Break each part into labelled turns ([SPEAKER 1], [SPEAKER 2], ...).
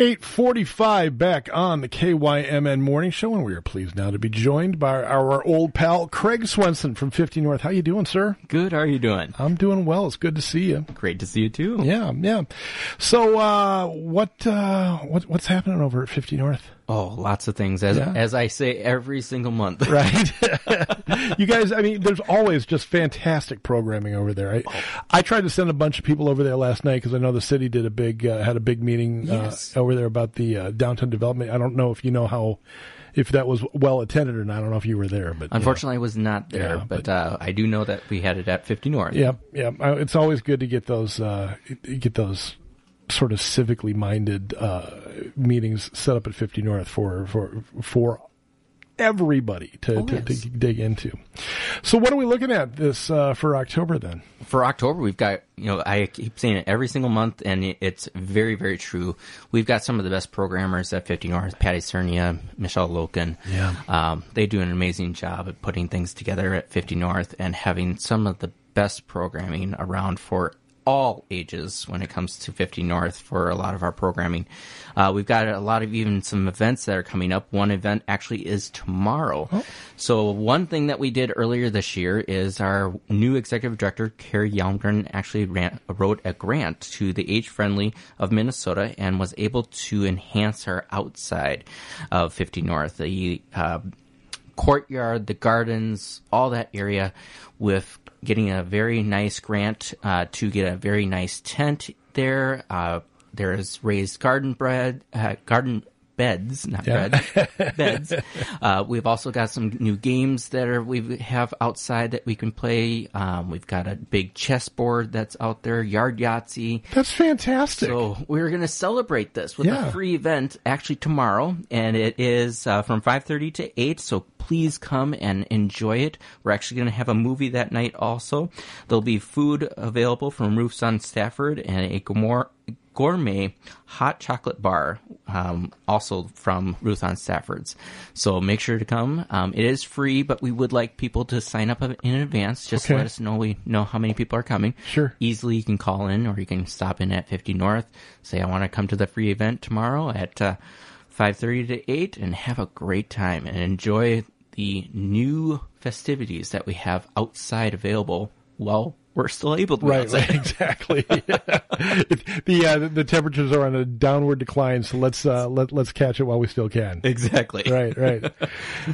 [SPEAKER 1] 845 back on the KYMN Morning Show, and we are pleased now to be joined by our old pal Craig Swenson from 50 North. How you doing, sir?
[SPEAKER 2] Good. How are you doing?
[SPEAKER 1] I'm doing well. It's good to see you.
[SPEAKER 2] Great to see you too.
[SPEAKER 1] Yeah, yeah. So, uh, what, uh, what, what's happening over at 50 North?
[SPEAKER 2] Oh, lots of things. As
[SPEAKER 1] Yeah.
[SPEAKER 2] as I say every single month.
[SPEAKER 1] Right. you guys, I mean, there's always just fantastic programming over there. I, I tried to send a bunch of people over there last night because I know the city did a big, uh, had a big meeting
[SPEAKER 2] Yes.
[SPEAKER 1] uh, over there about the uh, downtown development. I don't know if you know how, if that was well attended or not. I don't know if you were there, but.
[SPEAKER 2] Unfortunately, I was not there,
[SPEAKER 1] Yeah,
[SPEAKER 2] but, uh, I do know that we had it at 50 North.
[SPEAKER 1] Yeah, yeah. Uh, It's always good to get those uh, get those sort of civically minded uh, meetings set up at 50 North for for for everybody to,
[SPEAKER 2] Oh,
[SPEAKER 1] to,
[SPEAKER 2] yes.
[SPEAKER 1] to dig into. So, what are we looking at this uh, for October then?
[SPEAKER 2] For October, we've got, you know, I keep saying it every single month, and it's very, very true. We've got some of the best programmers at 50 North, Patty Cernia, Michelle Loken.
[SPEAKER 1] Yeah.
[SPEAKER 2] Um, they do an amazing job at putting things together at 50 North and having some of the best programming around for all ages when it comes to 50 North for a lot of our programming. Uh, we've got a lot of even some events that are coming up. One event actually is tomorrow. So one thing that we did earlier this year is our new executive director, Carrie Yalmgren, actually ran, wrote a grant to the Age Friendly of Minnesota and was able to enhance our outside of 50 North. The uh, courtyard, the gardens, all that area with getting a very nice grant uh, to get a very nice tent there. Uh, there's raised garden bread, uh, garden beds, not bread, beds. Uh, we've also got some new games that are we have outside that we can play. Um, we've got a big chessboard that's out there, yard Yahtzee.
[SPEAKER 1] That's fantastic.
[SPEAKER 2] So we're going to celebrate this with
[SPEAKER 1] Yeah.
[SPEAKER 2] a free event actually tomorrow, and it is uh, from 5:30 to 8. So please come and enjoy it. We're actually going to have a movie that night also. There'll be food available from Roofs on Stafford and a gourmet gourmet hot chocolate bar, um, also from Ruth on Stafford's. So make sure to come. Um, it is free, but we would like people to sign up in advance. Just
[SPEAKER 1] Okay.
[SPEAKER 2] let us know we know how many people are coming.
[SPEAKER 1] Sure.
[SPEAKER 2] Easily, you can call in or you can stop in at 50 North. Say, I want to come to the free event tomorrow at uh, 5.30 to 8 and have a great time and enjoy the new festivities that we have outside available while we're still able to
[SPEAKER 1] Right, right, exactly. It- the uh, the temperatures are on a downward decline, so let's uh, let let's catch it while we still can.
[SPEAKER 2] Exactly.
[SPEAKER 1] Right, right.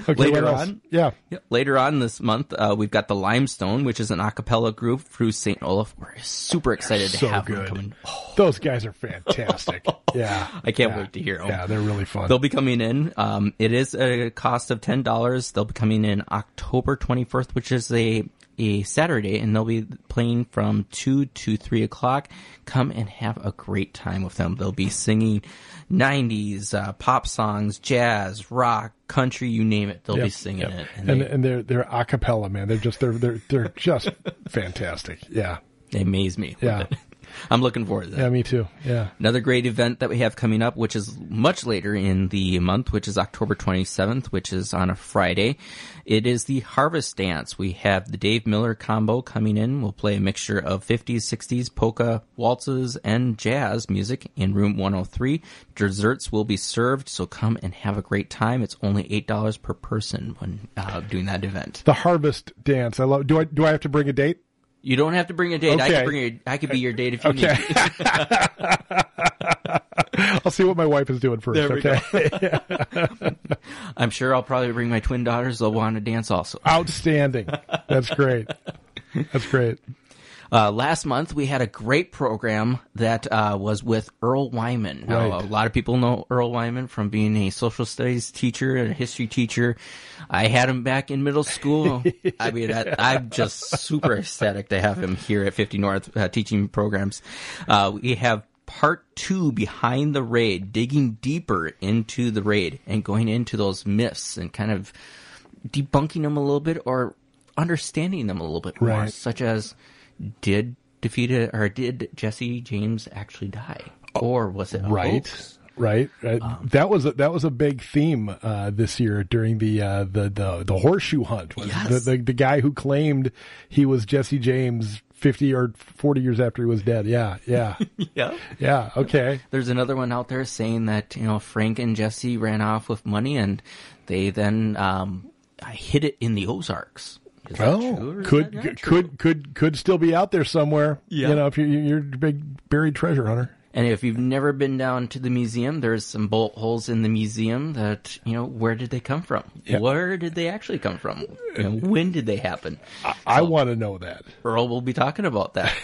[SPEAKER 1] Okay,
[SPEAKER 2] Later on?
[SPEAKER 1] yeah.
[SPEAKER 2] Yeah. Later on this month, uh, we've got the Limestone, which is an a cappella group through St. Olaf. We're super excited to
[SPEAKER 1] so
[SPEAKER 2] have them
[SPEAKER 1] good.
[SPEAKER 2] come in. Oh,
[SPEAKER 1] Those guys are fantastic. Yeah,
[SPEAKER 2] I can't
[SPEAKER 1] Yeah.
[SPEAKER 2] wait to hear 'em.
[SPEAKER 1] Yeah, they're really fun.
[SPEAKER 2] They'll be coming in. Um, it is a cost of ten dollars. They'll be coming in October twenty first, which is a a Saturday, and they'll be playing from two to three o'clock. Come and have a great time with them. They'll be singing '90s uh, pop songs, jazz, rock, country, you name it. They'll
[SPEAKER 1] Yep,
[SPEAKER 2] be singing
[SPEAKER 1] yep.
[SPEAKER 2] it,
[SPEAKER 1] and
[SPEAKER 2] and,
[SPEAKER 1] and,
[SPEAKER 2] they,
[SPEAKER 1] they're they're a cappella, man. They're just they're they're they're just fantastic. Yeah,
[SPEAKER 2] they amaze me.
[SPEAKER 1] Yeah.
[SPEAKER 2] I'm looking forward to that.
[SPEAKER 1] yeah, me too. Yeah,
[SPEAKER 2] Another great event that we have coming up, which is much later in the month, which is October 27th, which is on a Friday. It is the Harvest Dance. We have the Dave Miller combo coming in. We'll play a mixture of 50s, 60s, polka, waltzes, and jazz music in room 103. Desserts will be served, so come and have a great time. It's only $8 per person when uh, doing that event.
[SPEAKER 1] the Harvest Dance. I love. Do I do I have to bring a date?
[SPEAKER 2] You don't have to bring a date. I
[SPEAKER 1] Okay.
[SPEAKER 2] could bring a, I could be your date if you
[SPEAKER 1] Okay.
[SPEAKER 2] need.
[SPEAKER 1] I'll see what my wife is doing first.
[SPEAKER 2] There we
[SPEAKER 1] okay.
[SPEAKER 2] I'm sure I'll probably bring my twin daughters. They'll want to dance also.
[SPEAKER 1] Outstanding. That's great. That's great.
[SPEAKER 2] Uh, last month we had a great program that uh, was with Earl Wyman. Now, a lot of people know Earl Wyman from being a social studies teacher and a history teacher. I had him back in middle school. I mean, I, I'm just super ecstatic to have him here at 50 North uh, teaching programs. Uh, we have part two behind the raid, digging deeper into the raid and going into those myths and kind of debunking them a little bit or understanding them a little bit more,
[SPEAKER 1] Right.
[SPEAKER 2] such as did defeated or did Jesse James actually die, or was it a
[SPEAKER 1] Right.
[SPEAKER 2] hoax?
[SPEAKER 1] Right. right.
[SPEAKER 2] Um,
[SPEAKER 1] that was a, that was a big theme uh, this year during the uh, the, the the horseshoe hunt. Was
[SPEAKER 2] Yes.
[SPEAKER 1] the, the the guy who claimed he was Jesse James fifty or forty years after he was dead. Yeah, yeah,
[SPEAKER 2] Yeah.
[SPEAKER 1] yeah. Okay.
[SPEAKER 2] There's another one out there saying that, you know, Frank and Jesse ran off with money and they then um, hid it in the Ozarks. Is that oh, true or
[SPEAKER 1] Oh, could
[SPEAKER 2] that not true?
[SPEAKER 1] could could could still be out there somewhere.
[SPEAKER 2] Yeah.
[SPEAKER 1] You know, if you're, you're a big buried treasure hunter.
[SPEAKER 2] And if you've never been down to the museum, there's some bolt holes in the museum that, you know, where did they come from?
[SPEAKER 1] Yeah.
[SPEAKER 2] Where did they actually come from? You know, when did they happen?
[SPEAKER 1] I want to know that.
[SPEAKER 2] Earl will be talking about that.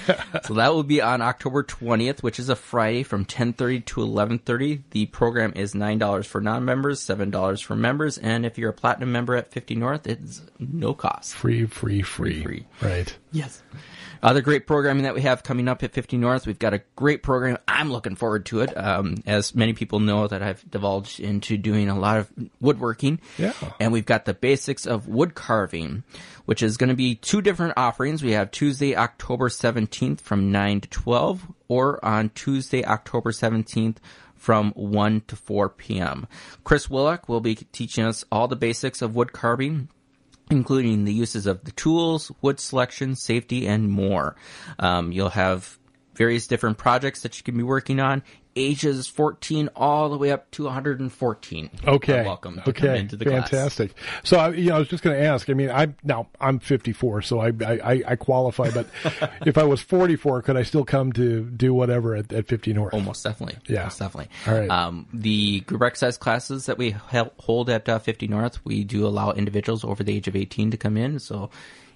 [SPEAKER 2] so that will be on October 20th, which is a Friday from 10:30 to 11:30. The program is $9 for non-members, $7 for members, and if you're a platinum member at 50 North, it's no cost.
[SPEAKER 1] Free, free, free.
[SPEAKER 2] free.
[SPEAKER 1] Right.
[SPEAKER 2] Yes. Other great programming that we have coming up at 50 North. We've got a great program. I'm looking forward to it. Um, as many people know that I've divulged into doing a lot of woodworking.
[SPEAKER 1] Yeah.
[SPEAKER 2] And we've got the basics of wood carving, which is going to be two different offerings. We have Tuesday, October 17th from 9 to 12 or on Tuesday, October 17th from 1 to 4 p.m. Chris Willock will be teaching us all the basics of wood carving including the uses of the tools, wood selection, safety, and more. Um, you'll have various different projects that you can be working on, ages 14 all the way up to 114.
[SPEAKER 1] Okay.
[SPEAKER 2] Welcome
[SPEAKER 1] okay.
[SPEAKER 2] into the class.
[SPEAKER 1] Fantastic. So, I, you know, I was just going to ask. I mean, I now I'm 54, so I I, I qualify. But if I was 44, could I still come to do whatever at, at 50 North?
[SPEAKER 2] Oh, most definitely.
[SPEAKER 1] Yeah.
[SPEAKER 2] Most definitely.
[SPEAKER 1] All right.
[SPEAKER 2] Um, the group exercise classes that we hold at uh, 50 North, we do allow individuals over the age of 18 to come in. So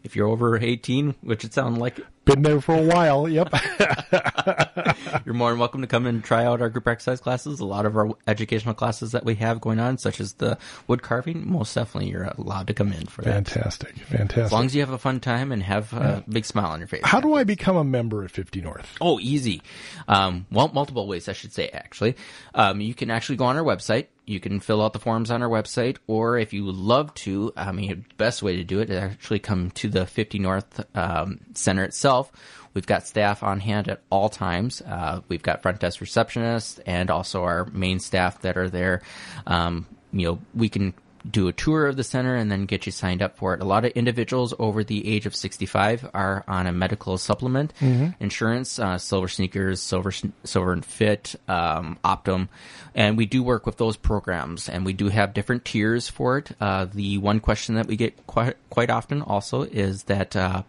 [SPEAKER 2] if you're over 18, which it sounds like
[SPEAKER 1] Been there for a while. Yep.
[SPEAKER 2] You're more than welcome to come and try out our group exercise classes. A lot of our educational classes that we have going on, such as the wood carving, most definitely you're allowed to come in for that.
[SPEAKER 1] Fantastic. Fantastic.
[SPEAKER 2] As long as you have a fun time and have a big smile on your face.
[SPEAKER 1] How do I become a member at 50 North?
[SPEAKER 2] Oh, easy. Um, well, multiple ways, I should say, actually. Um, you can actually go on our website. You can fill out the forms on our website, or if you love to, I mean, the best way to do it is actually come to the 50 North um, Center itself. We've got staff on hand at all times. Uh, we've got front desk receptionists and also our main staff that are there. Um, you know, we can do a tour of the center and then get you signed up for it. A lot of individuals over the age of 65 are on a medical supplement insurance, uh, Silver Sneakers, Silver Silver and Fit, um, Optum, and we do work with those programs and we do have different tiers for it. Uh, the one question that we get quite quite often also is that uh,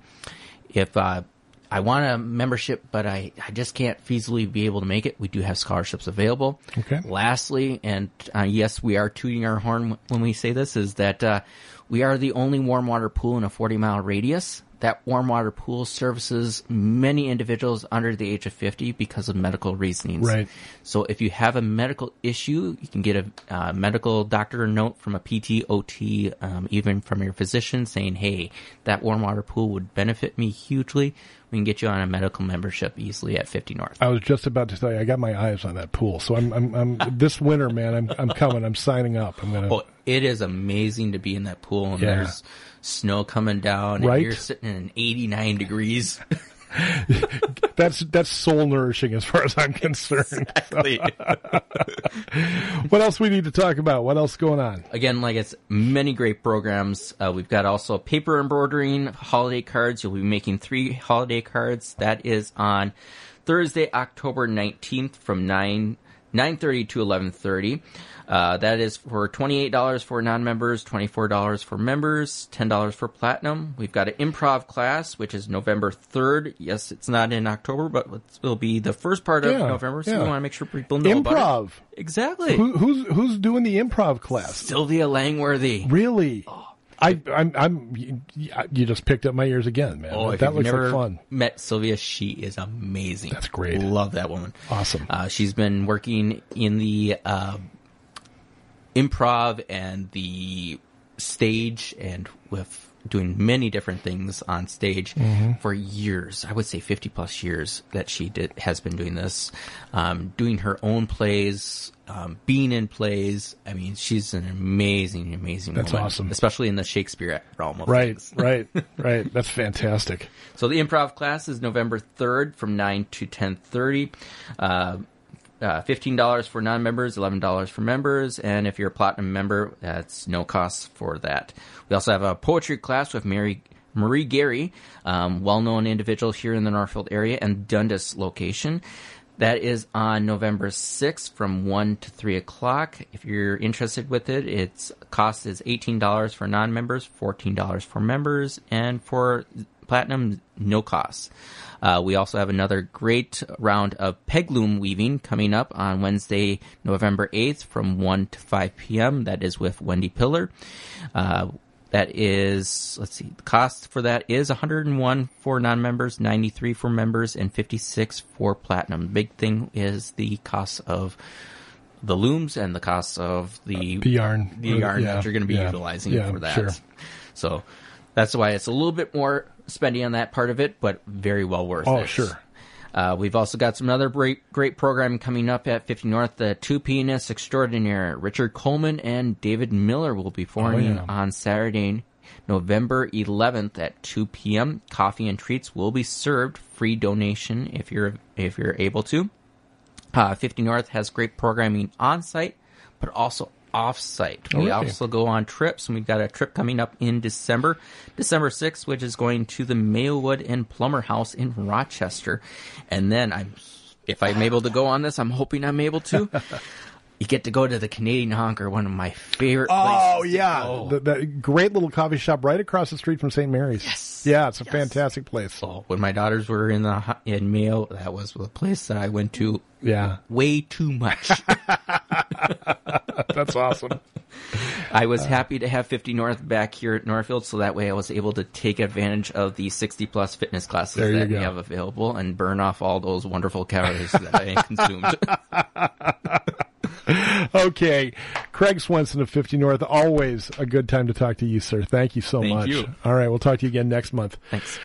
[SPEAKER 2] if uh, I want a membership, but I, I just can't feasibly be able to make it. We do have scholarships available.
[SPEAKER 1] Okay.
[SPEAKER 2] Lastly, and uh, yes, we are tooting our horn when we say this, is that uh, we are the only warm water pool in a 40 mile radius. That warm water pool services many individuals under the age of 50 because of medical reasonings.
[SPEAKER 1] Right.
[SPEAKER 2] So if you have a medical issue, you can get a uh, medical doctor note from a PT, OT, um, even from your physician saying, hey, that warm water pool would benefit me hugely. We can get you on a medical membership easily at 50 North.
[SPEAKER 1] I was just about to say I got my eyes on that pool. So I'm, I'm, I'm this winter, man, I'm, I'm coming. I'm signing up. I'm going to.
[SPEAKER 2] Oh, it is amazing to be in that pool and
[SPEAKER 1] Yeah.
[SPEAKER 2] there's snow coming down and
[SPEAKER 1] Right.
[SPEAKER 2] you're sitting in 89 degrees.
[SPEAKER 1] That's that's soul nourishing as far as I'm concerned. what else we need to talk about? What else going on?
[SPEAKER 2] Again, like it's many great programs. Uh, we've got also paper embroidering, holiday cards. You'll be making three holiday cards. That is on Thursday, October 19th from 9, 9.30 to 11.30. Uh, that is for $28 for non-members, $24 for members, $10 for platinum. We've got an improv class, which is November 3rd. Yes, it's not in October, but it will be the first part of
[SPEAKER 1] Yeah,
[SPEAKER 2] November, so
[SPEAKER 1] yeah.
[SPEAKER 2] we want to make sure people know about
[SPEAKER 1] Improv.
[SPEAKER 2] it. Exactly.
[SPEAKER 1] Who, who's who's doing the improv class?
[SPEAKER 2] Sylvia Langworthy.
[SPEAKER 1] Really? I, I'm, I'm. You, just picked up my ears again, man.
[SPEAKER 2] Oh,
[SPEAKER 1] that looks
[SPEAKER 2] never
[SPEAKER 1] like fun.
[SPEAKER 2] met Sylvia, she is amazing.
[SPEAKER 1] That's great.
[SPEAKER 2] Love that woman.
[SPEAKER 1] Awesome.
[SPEAKER 2] Uh, she's been working in the uh, improv and the stage and with doing many different things on stage
[SPEAKER 1] Mm-hmm.
[SPEAKER 2] for years. I would say 50 plus years that she did has been doing this, um, doing her own plays, um, being in plays. I mean, she's an amazing, amazing
[SPEAKER 1] That's
[SPEAKER 2] woman,
[SPEAKER 1] awesome.
[SPEAKER 2] especially in the Shakespeare realm of
[SPEAKER 1] Right, right, right. That's fantastic.
[SPEAKER 2] So the improv class is November 3rd from 9 to 10:30. Uh, uh, $15 for non-members, $11 for members, and if you're a platinum member, that's no cost for that. We also have a poetry class with Mary Marie Gary, um, well-known individual here in the Northfield area and Dundas location. That is on November 6th from 1 to 3 o'clock. If you're interested with it, its cost is $18 for non-members, $14 for members, and for platinum, no cost. Uh, we also have another great round of pegloom weaving coming up on Wednesday, November 8th from 1 to 5 p.m. That is with Wendy Pillar. Uh, that is, let's see, the cost for that is 101 for non-members, 93 for members, and 56 for platinum. The big thing is the cost of the looms and the cost of the,
[SPEAKER 1] uh, the yarn,
[SPEAKER 2] the yarn
[SPEAKER 1] yeah,
[SPEAKER 2] that you're going to be
[SPEAKER 1] yeah,
[SPEAKER 2] utilizing
[SPEAKER 1] yeah,
[SPEAKER 2] for that.
[SPEAKER 1] Sure.
[SPEAKER 2] So that's why it's a little bit more spending on that part of it, but very well worth
[SPEAKER 1] Oh,
[SPEAKER 2] it.
[SPEAKER 1] Oh, sure.
[SPEAKER 2] Uh, we've also got some other great, great programming coming up at 50 North. The two pianists extraordinaire, Richard Coleman and David Miller, will be performing
[SPEAKER 1] Oh, yeah.
[SPEAKER 2] on Saturday, November 11th at 2 p.m. Coffee and treats will be served. Free donation if you're if you're able to. Uh, 50 North has great programming on site, but also off site.
[SPEAKER 1] Oh,
[SPEAKER 2] we
[SPEAKER 1] really?
[SPEAKER 2] also go on trips, and we've got a trip coming up in December, December 6th, which is going to the Mayowood and Plummer House in Rochester. And then I'm, if I'm able to go on this, I'm hoping I'm able to. you get to go to the Canadian Honker, one of my favorite
[SPEAKER 1] Oh yeah, the, the great little coffee shop right across the street from St. Mary's.
[SPEAKER 2] Yes.
[SPEAKER 1] Yeah, it's a
[SPEAKER 2] Yes.
[SPEAKER 1] fantastic place.
[SPEAKER 2] So when my daughters were in the in Mayo, that was the place that I went to
[SPEAKER 1] Yeah,
[SPEAKER 2] way too much.
[SPEAKER 1] that's awesome.
[SPEAKER 2] I was happy to have 50 North back here at Northfield, so that way I was able to take advantage of the 60 plus fitness classes
[SPEAKER 1] There
[SPEAKER 2] that we have available and burn off all those wonderful calories that I consumed.
[SPEAKER 1] Okay, Craig Swenson of 50 North. Always a good time to talk to you, sir. Thank you so
[SPEAKER 2] Thank
[SPEAKER 1] much.
[SPEAKER 2] you.
[SPEAKER 1] All right, we'll talk to you again next month.
[SPEAKER 2] Thanks.